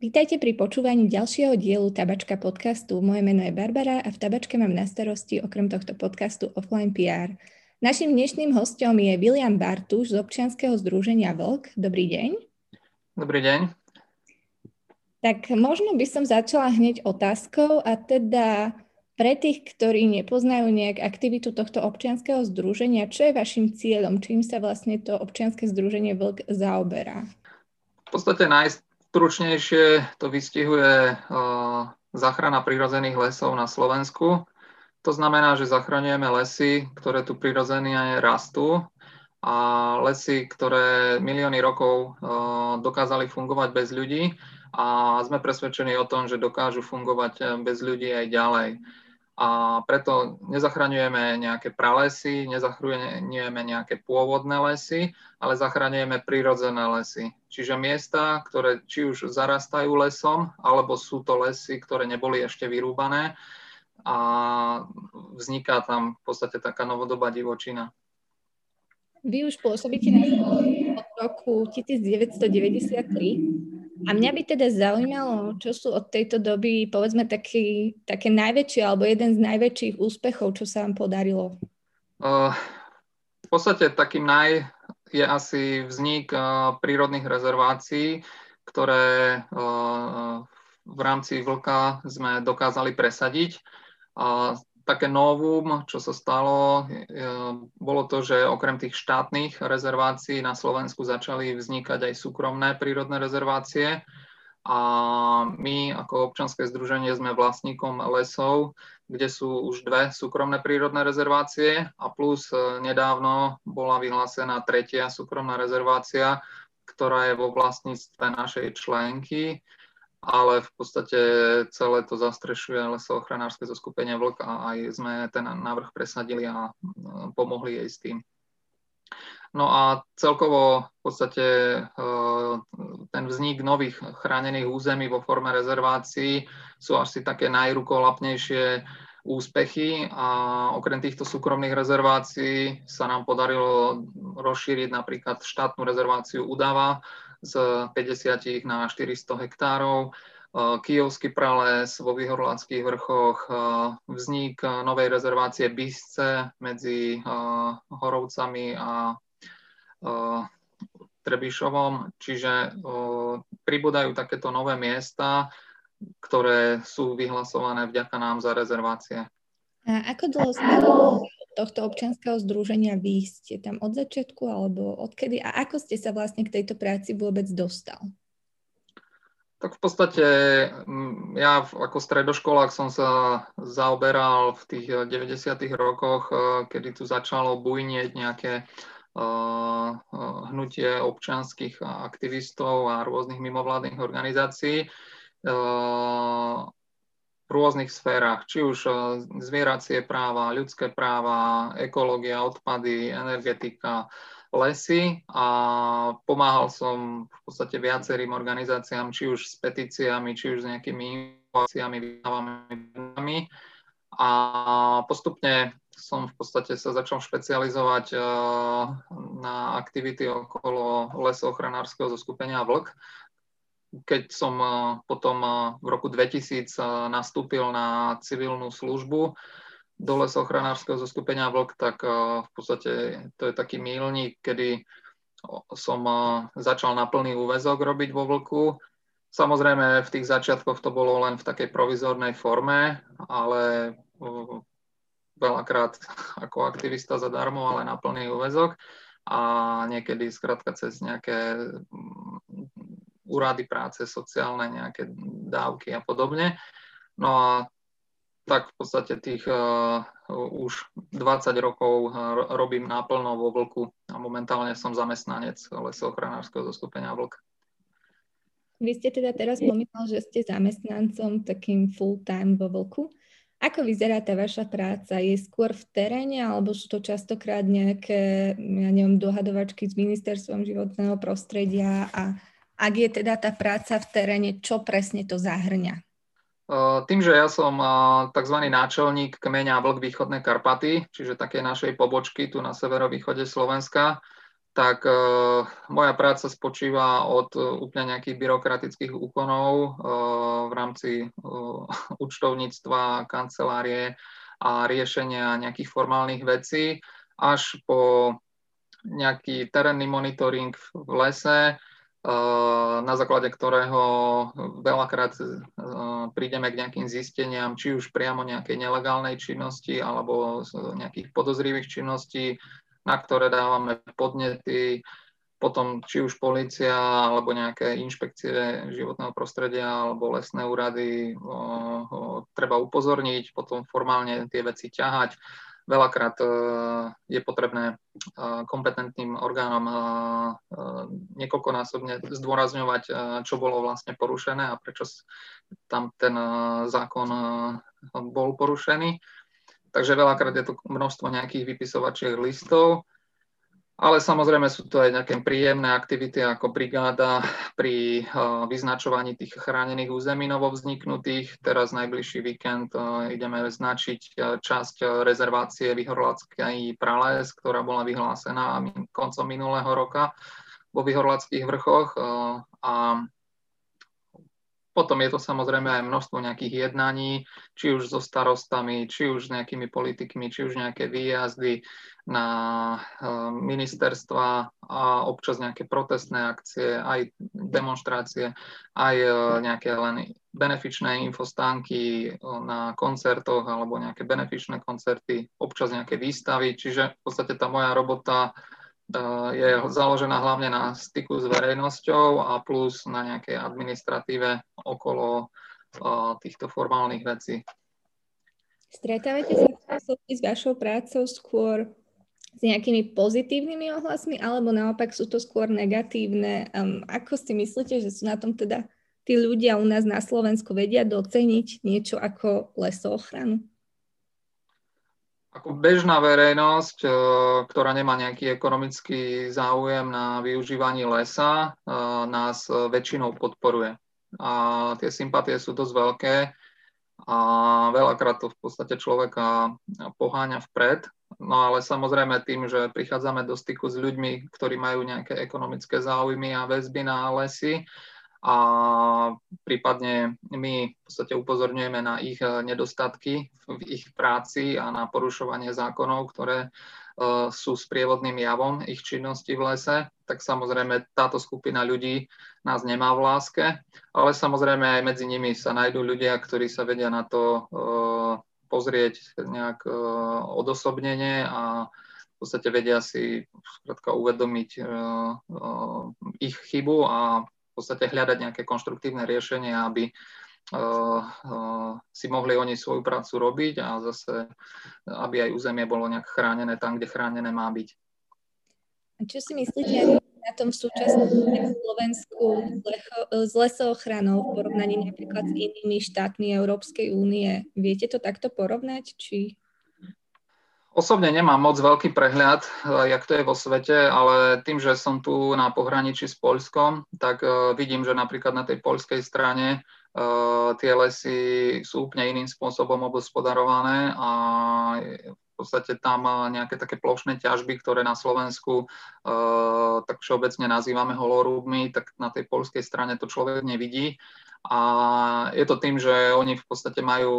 Vítajte pri počúvaní ďalšieho dielu Tabačka podcastu. Moje meno je Barbara a v Tabačke mám na starosti okrem tohto podcastu Offline PR. Našim dnešným hostom je William Bartuš z občianskeho združenia Vlk. Dobrý deň. Dobrý deň. Tak možno by som začala hneď otázkou a teda pre tých, ktorí nepoznajú nejak aktivitu tohto občianskeho združenia, čo je vašim cieľom? Čím sa vlastne to občianske združenie Vlk zaoberá? V podstate naj, Stručnejšie to vystihuje záchrana prírodzených lesov na Slovensku. To znamená, že zachraňujeme lesy, ktoré tu prirodzene rastú a lesy, ktoré milióny rokov dokázali fungovať bez ľudí a sme presvedčení o tom, že dokážu fungovať bez ľudí aj ďalej a preto nezachraňujeme nejaké pralesy, nezachraňujeme nejaké pôvodné lesy, ale zachraňujeme prírodzené lesy. Čiže miesta, ktoré či už zarastajú lesom, alebo sú to lesy, ktoré neboli ešte vyrúbané a vzniká tam v podstate taká novodobá divočina. Vy už pôsobíte na od roku 1993 a mňa by teda zaujímalo, čo sú od tejto doby, povedzme, taký, také najväčšie alebo jeden z najväčších úspechov, čo sa vám podarilo? Uh, v podstate takým naj je asi vznik uh, prírodných rezervácií, ktoré uh, v rámci Vlka sme dokázali presadiť. Uh, také novum, čo sa stalo, bolo to, že okrem tých štátnych rezervácií na Slovensku začali vznikať aj súkromné prírodné rezervácie. A my ako občanské združenie sme vlastníkom lesov, kde sú už dve súkromné prírodné rezervácie a plus e, nedávno bola vyhlásená tretia súkromná rezervácia, ktorá je vo vlastníctve našej členky ale v podstate celé to zastrešuje lesoochranárske zoskupenie Vlk a aj sme ten návrh presadili a pomohli jej s tým. No a celkovo v podstate e, ten vznik nových chránených území vo forme rezervácií sú asi také najrukolapnejšie úspechy a okrem týchto súkromných rezervácií sa nám podarilo rozšíriť napríklad štátnu rezerváciu Udava, z 50 na 400 hektárov. Kijovský prales vo Vyhorláckých vrchoch, vznik novej rezervácie Bisce medzi Horovcami a Trebišovom, čiže pribúdajú takéto nové miesta, ktoré sú vyhlasované vďaka nám za rezervácie. A ako dlho tohto občianského združenia vy ste tam od začiatku alebo odkedy a ako ste sa vlastne k tejto práci vôbec dostal? Tak v podstate mm, ja ako stredoškolák som sa zaoberal v tých 90. Eh, rokoch, eh, kedy tu začalo bujnieť nejaké uh, hnutie občanských aktivistov a rôznych mimovládnych organizácií. Rôznych sférach, či už e, zvieracie práva, ľudské práva, ekológia, odpady, energetika, lesy a pomáhal som v podstate viacerým organizáciám, či už s petíciami, či už s nejakými inováciami, vydávami. A postupne som v podstate sa začal špecializovať e, na aktivity okolo lesoochranárskeho zoskupenia Vlk, keď som eh, potom eh, v roku 2000 eh, nastúpil na civilnú službu do lesochranárskeho zoskupenia Vlk, tak v podstate to je taký mílnik, kedy som začal na plný úvezok robiť vo Vlku. Samozrejme, v tých začiatkoch to bolo len v takej provizornej forme, ale veľakrát ako aktivista zadarmo, ale na plný úvezok a niekedy skrátka cez nejaké úrady práce, sociálne nejaké dávky a podobne. No a tak v podstate tých uh, už 20 rokov uh, robím náplno vo Vlku a momentálne som zamestnanec lesoochranárskeho zoskupenia Vlk. Vy ste teda teraz pomýval, že ste zamestnancom takým full-time vo Vlku. Ako vyzerá tá vaša práca? Je skôr v teréne, alebo sú to častokrát nejaké, ja neviem, dohadovačky s ministerstvom životného prostredia a ak je teda tá práca v teréne, čo presne to zahrňa? Tým, že ja som tzv. náčelník kmeňa Vlk východné Karpaty, čiže také našej pobočky tu na severovýchode Slovenska, tak moja práca spočíva od úplne nejakých byrokratických úkonov v rámci účtovníctva, kancelárie a riešenia nejakých formálnych vecí, až po nejaký terénny monitoring v lese, na základe ktorého veľakrát prídeme k nejakým zisteniam, či už priamo nejakej nelegálnej činnosti alebo nejakých podozrivých činností, na ktoré dávame podnety, potom či už policia alebo nejaké inšpekcie životného prostredia alebo lesné úrady treba upozorniť, potom formálne tie veci ťahať veľakrát e, je potrebné e, kompetentným orgánom e, niekoľkonásobne zdôrazňovať, čo bolo vlastne porušené a prečo tam ten zákon bol porušený. Takže veľakrát je to množstvo nejakých vypisovačiek listov, ale samozrejme sú to aj nejaké príjemné aktivity ako brigáda pri uh, vyznačovaní tých chránených území novovzniknutých. Teraz najbližší víkend uh, ideme značiť uh, časť rezervácie Vyhorlackej prales, ktorá bola vyhlásená koncom minulého roka vo Vyhorlackých vrchoch a potom je to samozrejme aj množstvo nejakých jednaní, či už so starostami, či už s nejakými politikmi, či už nejaké výjazdy na eh, ministerstva a občas nejaké protestné akcie, aj demonstrácie, aj eh, nejaké len benefičné infostánky eh, na koncertoch alebo nejaké benefičné koncerty, občas nejaké výstavy. Čiže v podstate tá moja robota je založená hlavne na styku s verejnosťou a plus na nejakej administratíve okolo týchto formálnych vecí. Stretávate sa s vašou prácou skôr s nejakými pozitívnymi ohlasmi, alebo naopak sú to skôr negatívne? Ako si myslíte, že sú na tom teda tí ľudia u nás na Slovensku vedia doceniť niečo ako lesoochranu? Ako bežná verejnosť, e, ktorá nemá nejaký ekonomický záujem na využívaní lesa, e, nás väčšinou podporuje. A tie sympatie sú dosť veľké a veľakrát to v podstate človeka poháňa vpred. No ale samozrejme tým, že prichádzame do styku s ľuďmi, ktorí majú nejaké ekonomické záujmy a väzby na lesy, a prípadne my v podstate upozorňujeme na ich eh, nedostatky v ich práci a na porušovanie zákonov, ktoré eh, sú sprievodným javom ich činnosti v lese, tak samozrejme táto skupina ľudí nás nemá v láske, ale samozrejme aj medzi nimi sa nájdú ľudia, ktorí sa vedia na to eh, pozrieť nejak odosobnenie a v podstate vedia si uvedomiť ich chybu a podstate hľadať nejaké konštruktívne riešenie, aby uh, uh, si mohli oni svoju prácu robiť a zase, aby aj územie bolo nejak chránené tam, kde chránené má byť. A čo si myslíte na tom súčasnom Slovensku s lesoochranou v porovnaní napríklad s inými štátmi Európskej únie? Viete to takto porovnať? Či Osobne nemám moc veľký prehľad, eh, jak to je vo svete, ale tým, že som tu na pohraničí s Poľskom, tak eh, vidím, že napríklad na tej poľskej strane uh, tie lesy sú úplne iným spôsobom obospodarované a podstate tam nejaké také plošné ťažby, ktoré na Slovensku uh, tak všeobecne nazývame holorúbmi, tak na tej poľskej strane to človek nevidí. A je to tým, že oni v podstate majú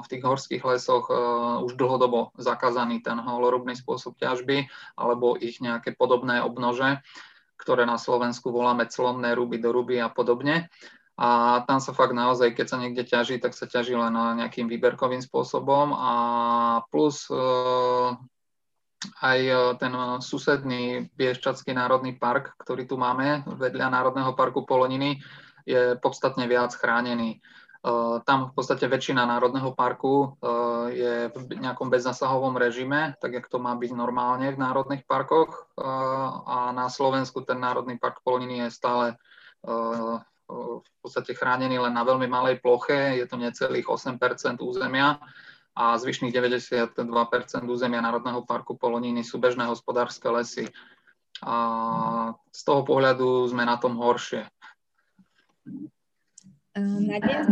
v tých horských lesoch už dlhodobo zakázaný ten holorubný spôsob ťažby alebo ich nejaké podobné obnože, ktoré na Slovensku voláme clonné ruby do ruby a podobne. A tam sa fakt naozaj, keď sa niekde ťaží, tak sa ťaží len nejakým výberkovým spôsobom a plus aj ten susedný Bieščatský národný park, ktorý tu máme vedľa Národného parku Poloniny, je podstatne viac chránený. E, tam v podstate väčšina národného parku e, je v nejakom bezzasahovom režime, tak jak to má byť normálne v národných parkoch. E, a na Slovensku ten národný park Poloniny je stále v podstate chránený len na veľmi malej ploche, je to necelých 8% územia a zvyšných 92% územia Národného parku Poloniny sú bežné hospodárske lesy. A z toho pohľadu sme na tom horšie. Na deň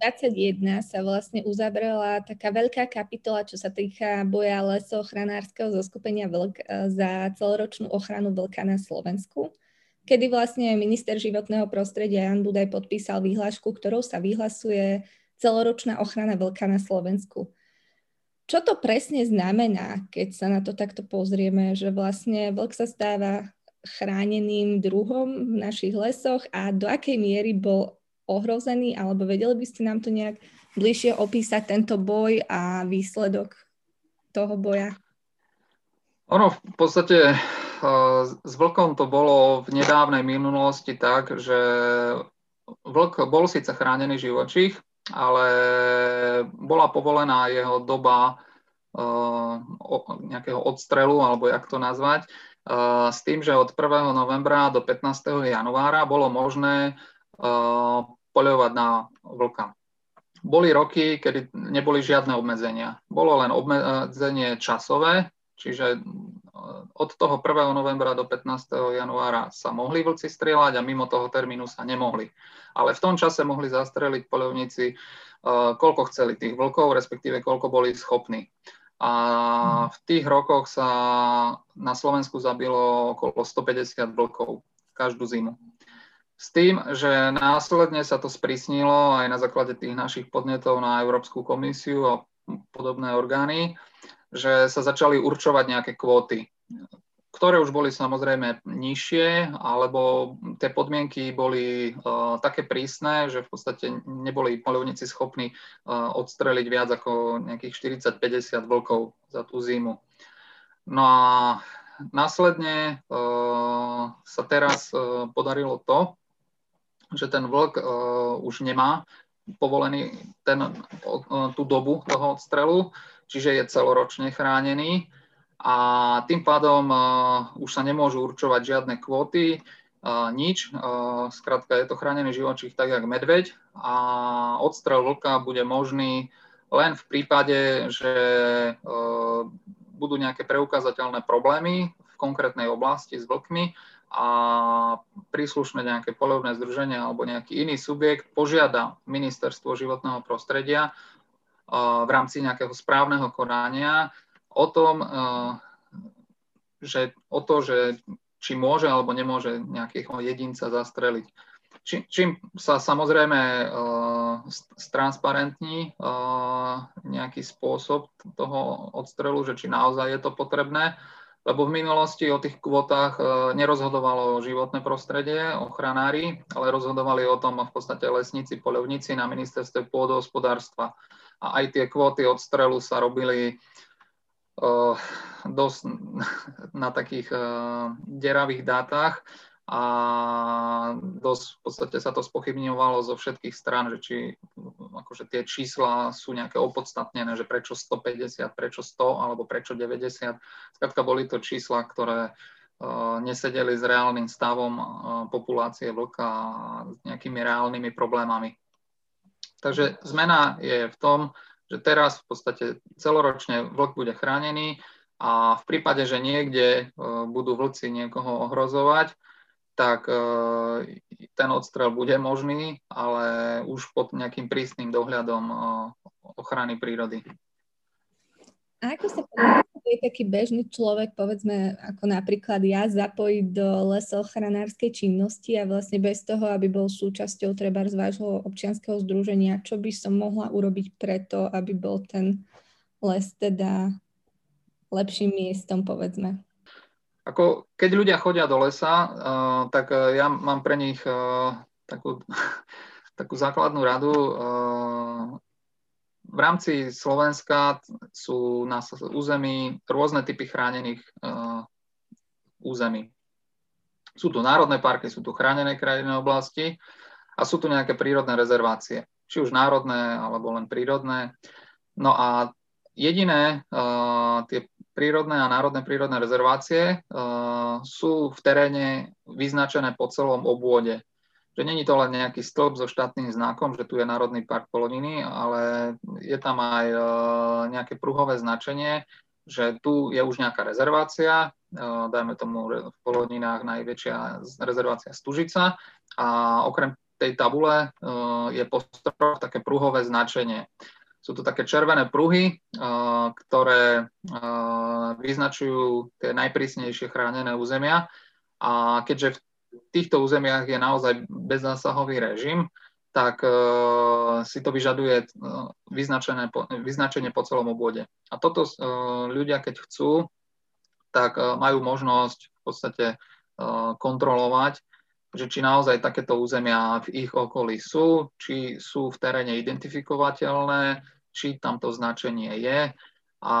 2021 sa vlastne uzavrela taká veľká kapitola, čo sa týka boja lesochranárskeho zoskupenia vlk za celoročnú ochranu vlka na Slovensku, kedy vlastne minister životného prostredia Jan Budaj podpísal výhlášku, ktorou sa vyhlasuje celoročná ochrana vlka na Slovensku. Čo to presne znamená, keď sa na to takto pozrieme, že vlastne vlk sa stáva chráneným druhom v našich lesoch a do akej miery bol ohrozený, alebo vedeli by ste nám to nejak bližšie opísať tento boj a výsledok toho boja? Ono v podstate s vlkom to bolo v nedávnej minulosti tak, že vlk bol síce chránený živočích, ale bola povolená jeho doba eh, nejakého odstrelu, alebo jak to nazvať, eh, s tým, že od 1. novembra do 15. januára bolo možné poľovať na vlka. Boli roky, kedy neboli žiadne obmedzenia. Bolo len obmedzenie časové, čiže od toho 1. novembra do 15. januára sa mohli vlci strieľať a mimo toho termínu sa nemohli. Ale v tom čase mohli zastreliť poľovníci, e, koľko chceli tých vlkov, respektíve koľko boli schopní. A v tých rokoch sa na Slovensku zabilo okolo 150 vlkov každú zimu. S tým, že následne sa to sprísnilo aj na základe tých našich podnetov na Európsku komisiu a podobné orgány, že sa začali určovať nejaké kvóty, ktoré už boli samozrejme nižšie, alebo tie podmienky boli uh, také prísne, že v podstate neboli polovníci schopní uh, odstreliť viac ako nejakých 40-50 vlkov za tú zimu. No a následne uh, sa teraz uh, podarilo to, že ten vlk uh, už nemá povolený ten, tú dobu toho odstrelu, čiže je celoročne chránený a tým pádom uh, už sa nemôžu určovať žiadne kvóty, uh, nič. Uh, skrátka je to chránený živočích tak, jak medveď a odstrel vlka bude možný len v prípade, že budú nejaké preukázateľné problémy v konkrétnej oblasti s vlkmi a príslušné nejaké polovné združenie alebo nejaký iný subjekt požiada ministerstvo životného prostredia v rámci nejakého správneho konania o tom, že, o to, že či môže alebo nemôže nejakého jedinca zastreliť. Či, čím sa samozrejme stransparentní nejaký spôsob toho odstrelu, že či naozaj je to potrebné lebo v minulosti o tých kvotách e, nerozhodovalo životné prostredie, ochranári, ale rozhodovali o tom v podstate lesníci, poľovníci na ministerstve pôdohospodárstva. A aj tie kvóty odstrelu sa robili uh, dosť na takých uh, deravých dátach a dosť v podstate sa to spochybňovalo zo všetkých stran, že či akože tie čísla sú nejaké opodstatnené, že prečo 150, prečo 100 alebo prečo 90. Skladka boli to čísla, ktoré uh, nesedeli s reálnym stavom uh, populácie vlka a s nejakými reálnymi problémami. Takže zmena je v tom, že teraz v podstate celoročne vlk bude chránený a v prípade, že niekde uh, budú vlci niekoho ohrozovať, tak e, ten odstrel bude možný, ale už pod nejakým prísnym dohľadom e, ochrany prírody. A ako sa je taký bežný človek, povedzme, ako napríklad ja, zapojiť do lesochránárskej činnosti a vlastne bez toho, aby bol súčasťou treba z vášho občianského združenia, čo by som mohla urobiť preto, aby bol ten les teda lepším miestom, povedzme? Ako, keď ľudia chodia do lesa, uh, tak uh, ja mám pre nich uh, takú, takú základnú radu. V rámci Slovenska sú na území rôzne typy chránených uh, území. Sú tu národné parky, sú tu chránené krajinné oblasti a sú tu nejaké prírodné rezervácie, či už národné alebo len prírodné. No a jediné uh, tie prírodné a národné prírodné rezervácie uh, sú v teréne vyznačené po celom obvode. Že není to len nejaký stĺp so štátnym znakom, že tu je Národný park Poloniny, ale je tam aj uh, nejaké pruhové značenie, že tu je už nejaká rezervácia, uh, dajme tomu v Poloninách najväčšia rezervácia Stužica a okrem tej tabule je po také pruhové značenie. Sú to také červené pruhy, ktoré vyznačujú tie najprísnejšie chránené územia. A keďže v týchto územiach je naozaj bezzásahový režim, tak si to vyžaduje vyznačenie po, vyznačenie po celom obvode. A toto ľudia, keď chcú, tak majú možnosť v podstate kontrolovať, že či naozaj takéto územia v ich okolí sú, či sú v teréne identifikovateľné, či tam to značenie je a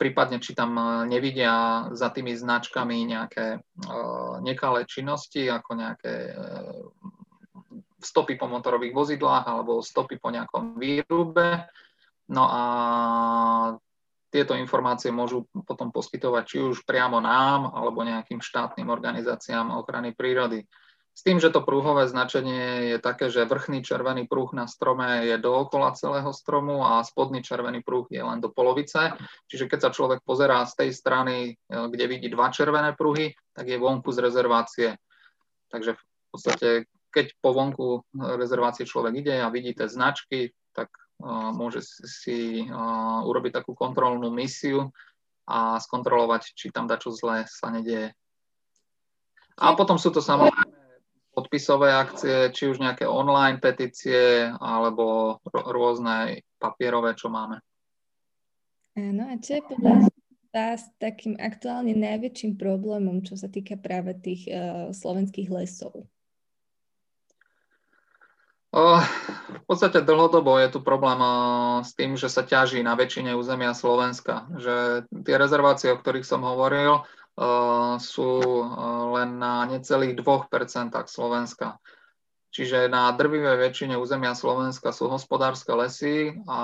prípadne či tam nevidia za tými značkami nejaké uh, nekalé činnosti, ako nejaké uh, stopy po motorových vozidlách alebo stopy po nejakom výrube. No a tieto informácie môžu potom poskytovať či už priamo nám alebo nejakým štátnym organizáciám ochrany prírody. S tým, že to prúhové značenie je také, že vrchný červený prúh na strome je dookola celého stromu a spodný červený prúh je len do polovice. Čiže keď sa človek pozerá z tej strany, e, kde vidí dva červené pruhy, tak je vonku z rezervácie. Takže v podstate, keď po vonku rezervácie človek ide a vidí tie značky, tak uh, môže si urobiť takú kontrolnú misiu a skontrolovať, či tam dačo zlé sa nedieje. A potom sú to samozrejme podpisové akcie, či už nejaké online petície, alebo rôzne papierové, čo máme. Áno, a čo je podľa vás takým aktuálne najväčším problémom, čo sa týka práve tých uh, slovenských lesov? O, v podstate dlhodobo je tu problém o, s tým, že sa ťaží na väčšine územia Slovenska. Že tie rezervácie, o ktorých som hovoril, sú len na necelých 2% Slovenska. Čiže na drvivej väčšine územia Slovenska sú hospodárske lesy a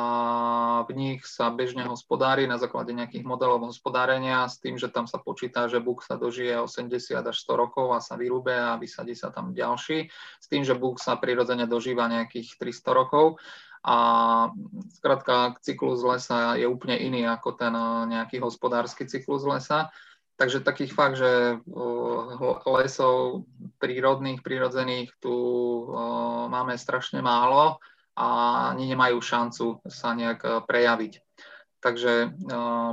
v nich sa bežne hospodári na základe nejakých modelov hospodárenia s tým, že tam sa počíta, že buk sa dožije 80 až 100 rokov a sa vyrúbe a vysadí sa tam ďalší. S tým, že buk sa prirodzene dožíva nejakých 300 rokov. A skrátka, cyklus lesa je úplne iný ako ten nejaký hospodársky cyklus lesa. Takže takých fakt, že lesov prírodných, prírodzených tu máme strašne málo a ani nemajú šancu sa nejak e, prejaviť. Takže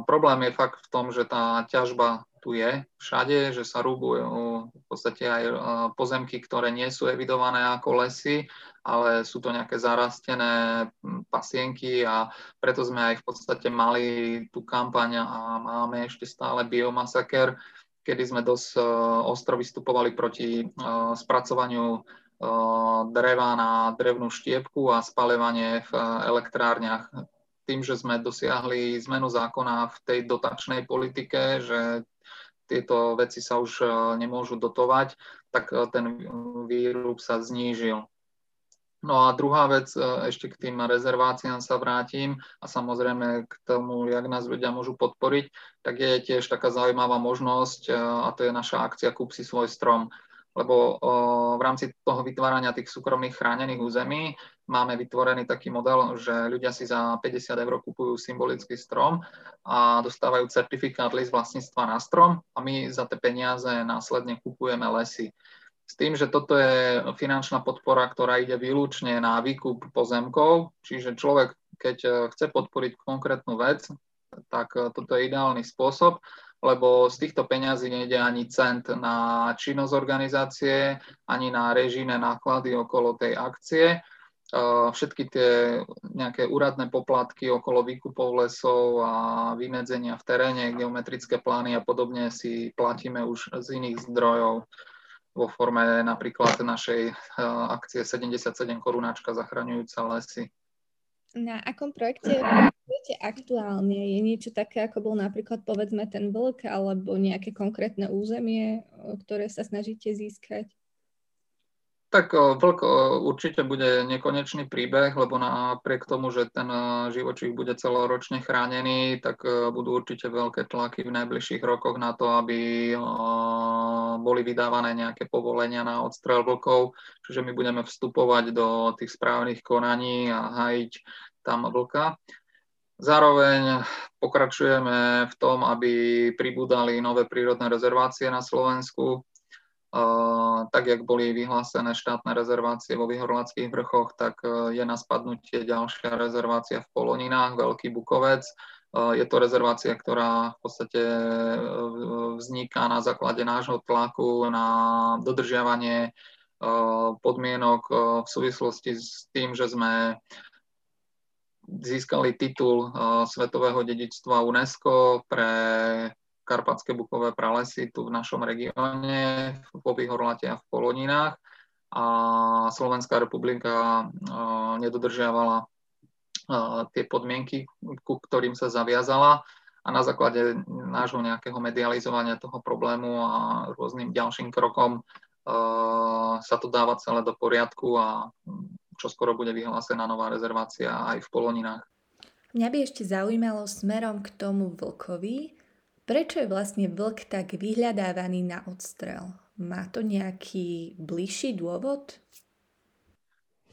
problém je fakt v tom, že tá ťažba tu je všade, že sa rúbujú v podstate aj e, pozemky, ktoré nie sú evidované ako lesy, ale sú to nejaké zarastené pasienky a preto sme aj v podstate mali tú kampaň a máme ešte stále biomasaker, kedy sme dosť e, ostro vystupovali proti e, spracovaniu dreva na drevnú štiepku a spalovanie v elektrárniach tým, že sme dosiahli zmenu zákona v tej dotačnej politike, že tieto veci sa už e, nemôžu dotovať, tak e, ten výrub sa znížil. No a druhá vec, e, ešte k tým rezerváciám sa vrátim a samozrejme k tomu, jak nás ľudia môžu podporiť, tak je tiež taká zaujímavá možnosť a to je naša akcia Kúp si svoj strom lebo v rámci toho vytvárania tých súkromných chránených území máme vytvorený taký model, že ľudia si za 50 eur kupujú symbolický strom a dostávajú certifikát list vlastníctva na strom a my za tie peniaze následne kupujeme lesy. S tým, že toto je finančná podpora, ktorá ide výlučne na výkup pozemkov, čiže človek, keď e, chce podporiť konkrétnu vec, tak e, toto je ideálny spôsob lebo z týchto peňazí nejde ani cent na činnosť organizácie, ani na režijné náklady okolo tej akcie. Všetky tie nejaké úradné poplatky okolo výkupov lesov a vymedzenia v teréne, geometrické plány a podobne si platíme už z iných zdrojov vo forme napríklad našej akcie 77 korunáčka zachraňujúca lesy. Na akom projekte pracujete aktuálne? Je niečo také, ako bol napríklad povedzme ten vlk alebo nejaké konkrétne územie, ktoré sa snažíte získať? Tak vlk určite bude nekonečný príbeh, lebo napriek tomu, že ten živočích bude celoročne chránený, tak budú určite veľké tlaky v najbližších rokoch na to, aby boli vydávané nejaké povolenia na odstrel vlkov. Čiže my budeme vstupovať do tých správnych konaní a hajiť tam vlka. Zároveň pokračujeme v tom, aby pribúdali nové prírodné rezervácie na Slovensku tak, jak boli vyhlásené štátne rezervácie vo Vyhorlackých vrchoch, tak je na spadnutie ďalšia rezervácia v Poloninách, Veľký Bukovec. Je to rezervácia, ktorá v podstate vzniká na základe nášho tlaku na dodržiavanie podmienok v súvislosti s tým, že sme získali titul Svetového dedičstva UNESCO pre karpatské bukové pralesy tu v našom regióne, vo Vyhorlate a v Poloninách. A Slovenská republika nedodržiavala tie podmienky, ku ktorým sa zaviazala a na základe nášho nejakého medializovania toho problému a rôznym ďalším krokom sa to dáva celé do poriadku a čo skoro bude vyhlásená nová rezervácia aj v Poloninách. Mňa by ešte zaujímalo smerom k tomu vlkovi, Prečo je vlastne vlk tak vyhľadávaný na odstrel? Má to nejaký bližší dôvod?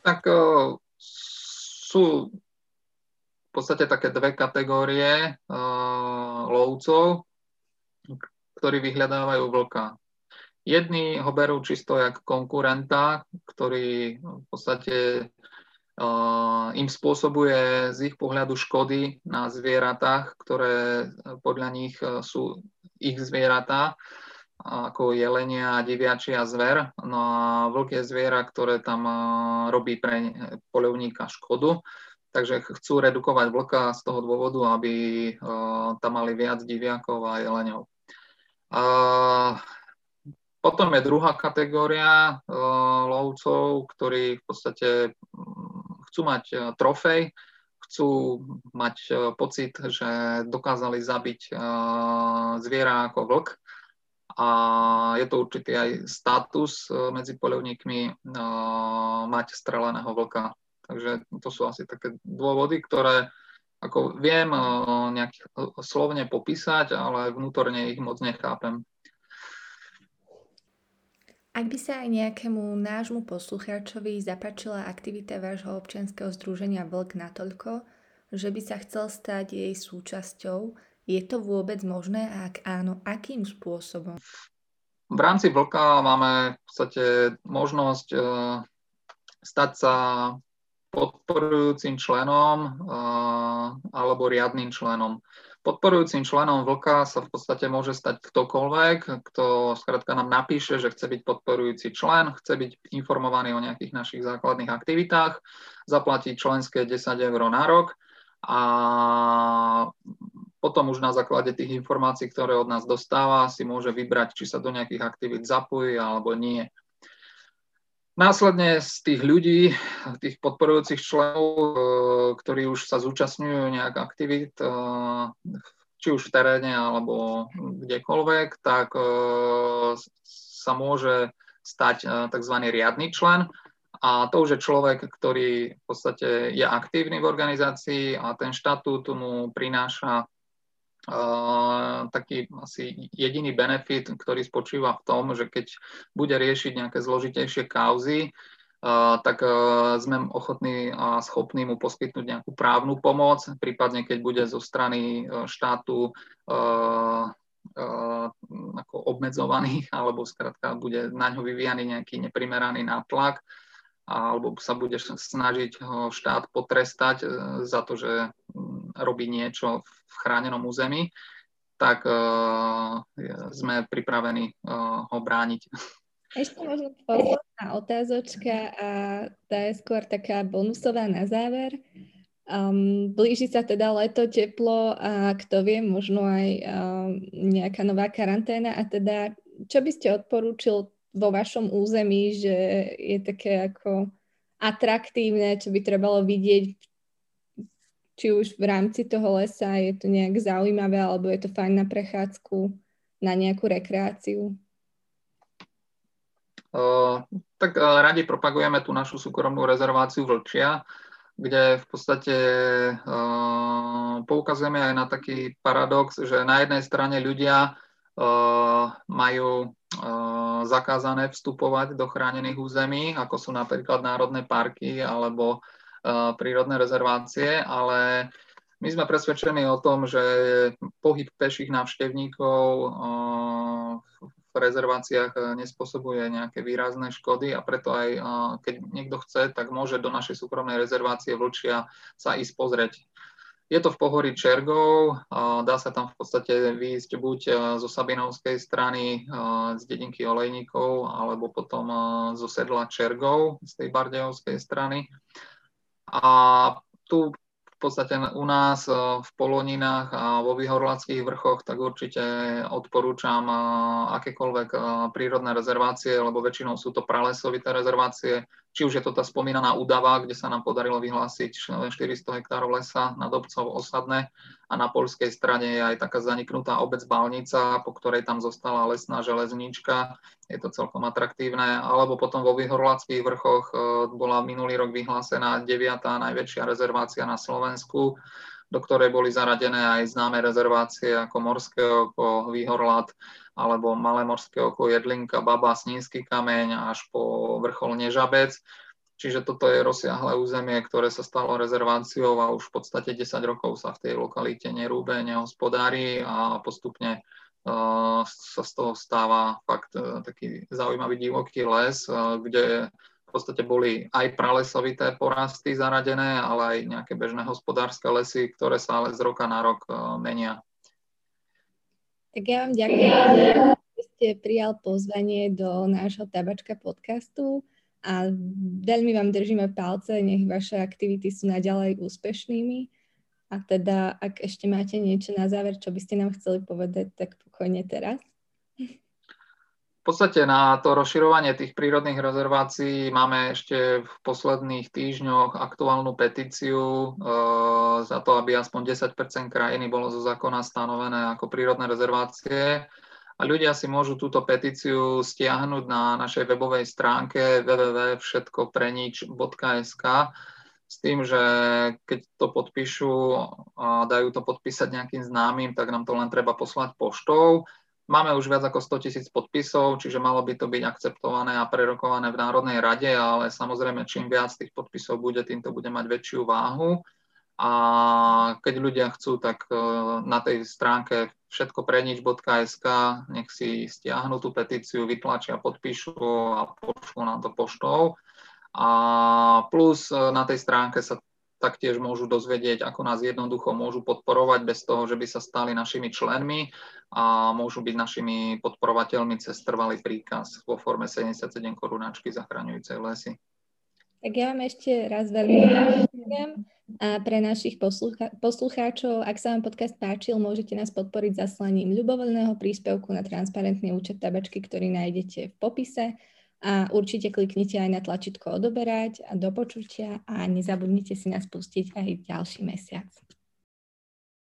Tak sú v podstate také dve kategórie lovcov, ktorí vyhľadávajú vlka. Jedni ho berú čisto jak konkurenta, ktorý v podstate im spôsobuje z ich pohľadu škody na zvieratách, ktoré podľa nich e, sú ich zvieratá, ako jelenia, diviači a zver. No a je zviera, ktoré tam e, robí pre poľovníka škodu. Takže chcú redukovať vlka z toho dôvodu, aby tam mali viac diviakov a jeleniov. Potom je druhá kategória lovcov, ktorí v podstate chcú mať e, trofej, chcú mať e, pocit, že dokázali zabiť e, zviera ako vlk. A je to určitý aj status medzi poľovníkmi mať streleného vlka. Takže to sú asi také dôvody, ktoré ako viem nejak slovne popísať, ale vnútorne ich moc nechápem. Ak by sa aj nejakému nášmu poslucháčovi zapáčila aktivita vášho občianskeho združenia Vlk natoľko, že by sa chcel stať jej súčasťou, je to vôbec možné a ak áno, akým spôsobom? V rámci Vlka máme v podstate možnosť e, stať sa podporujúcim členom e, alebo riadným členom. Podporujúcim členom vlka sa v podstate môže stať ktokoľvek, kto skrátka nám napíše, že chce byť podporujúci člen, chce byť informovaný o nejakých našich základných aktivitách, zaplatí členské 10 eur na rok a potom už na základe tých informácií, ktoré od nás dostáva, si môže vybrať, či sa do nejakých aktivít zapojí alebo nie. Následne z tých ľudí, tých podporujúcich členov, e, ktorí už sa zúčastňujú nejak aktivít, e, či už v teréne alebo kdekoľvek, tak e, sa môže stať tzv. riadny člen. A to už je človek, ktorý v podstate je aktívny v organizácii a ten štatút mu prináša taký asi jediný benefit, ktorý spočíva v tom, že keď bude riešiť nejaké zložitejšie kauzy, tak sme ochotní a schopní mu poskytnúť nejakú právnu pomoc, prípadne keď bude zo strany e, štátu e, e, ako obmedzovaný, alebo skrátka bude na ňo vyvíjaný nejaký neprimeraný nátlak, alebo sa bude snažiť štát potrestať za to, že robí niečo v chránenom území, tak uh, sme pripravení uh, ho brániť. Ešte možno posledná otázočka a tá je skôr taká bonusová na záver. Um, blíži sa teda leto, teplo a kto vie, možno aj um, nejaká nová karanténa a teda čo by ste odporúčil vo vašom území, že je také ako atraktívne, čo by trebalo vidieť či už v rámci toho lesa je to nejak zaujímavé, alebo je to fajn na prechádzku, na nejakú rekreáciu? Uh, tak uh, radi propagujeme tú našu súkromnú rezerváciu Vlčia, kde v podstate uh, poukazujeme aj na taký paradox, že na jednej strane ľudia majú zakázané vstupovať do chránených území, ako sú napríklad národné parky alebo prírodné rezervácie, ale my sme presvedčení o tom, že pohyb peších návštevníkov v rezerváciách nespôsobuje nejaké výrazné škody a preto aj keď niekto chce, tak môže do našej súkromnej rezervácie Vlčia sa ísť pozrieť. Je to v pohorí Čergov, dá sa tam v podstate výjsť buď zo Sabinovskej strany, z dedinky Olejníkov, alebo potom zo sedla Čergov, z tej Bardejovskej strany. A tu v podstate u nás e, v Poloninách a vo Vyhorlackých vrchoch, tak určite odporúčam e, akékoľvek e, prírodné rezervácie, lebo väčšinou sú to pralesovité rezervácie, či už je to tá spomínaná Udava, kde sa nám podarilo vyhlásiť 400 hektárov lesa nad obcov osadné a na poľskej strane je aj taká zaniknutá obec Balnica, po ktorej tam zostala lesná železnička, je to celkom atraktívne, alebo potom vo Vyhorlackých vrchoch e, bola minulý rok vyhlásená 9. najväčšia rezervácia na Slovensku, do ktorej boli zaradené aj známe rezervácie ako Morské oko, Výhorlat, alebo Malé morské oko, Jedlinka, Baba, Snínsky kameň až po vrchol Nežabec. Čiže toto je rozsiahle územie, ktoré sa stalo rezerváciou a už v podstate 10 rokov sa v tej lokalite nerúbe, nehospodári a postupne uh, sa z toho stáva fakt uh, taký zaujímavý divoký les, uh, kde podstate boli aj pralesovité porasty zaradené, ale aj nejaké bežné hospodárske lesy, ktoré sa ale z roka na rok menia. Tak ja vám ďakujem, že ste prijal pozvanie do nášho tabačka podcastu a veľmi vám držíme palce, nech vaše aktivity sú naďalej úspešnými. A teda, ak ešte máte niečo na záver, čo by ste nám chceli povedať, tak pokojne teraz. Podstate na to rozširovanie tých prírodných rezervácií máme ešte v posledných týždňoch aktuálnu petíciu e, za to, aby aspoň 10% krajiny bolo zo zákona stanovené ako prírodné rezervácie. A ľudia si môžu túto petíciu stiahnuť na našej webovej stránke www.všetkoprenič.sk s tým, že keď to podpíšu a dajú to podpísať nejakým známym, tak nám to len treba poslať poštou Máme už viac ako 100 tisíc podpisov, čiže malo by to byť akceptované a prerokované v Národnej rade, ale samozrejme, čím viac tých podpisov bude, tým to bude mať väčšiu váhu. A keď ľudia chcú, tak e, na tej stránke všetkoprenič.sk nech si stiahnu tú petíciu, vytlačia, podpíšu a pošlú nám to poštou. A plus e, na tej stránke sa taktiež môžu dozvedieť, ako nás jednoducho môžu podporovať bez toho, že by sa stali našimi členmi a môžu byť našimi podporovateľmi cez trvalý príkaz vo forme 77 korunáčky zachraňujúcej lesy. Tak ja vám ešte raz veľmi ďakujem. A pre našich poslucha- poslucháčov, ak sa vám podcast páčil, môžete nás podporiť zaslaním ľubovoľného príspevku na transparentný účet tabačky, ktorý nájdete v popise a určite kliknite aj na tlačítko odoberať a do počutia a nezabudnite si nás pustiť aj ďalší mesiac.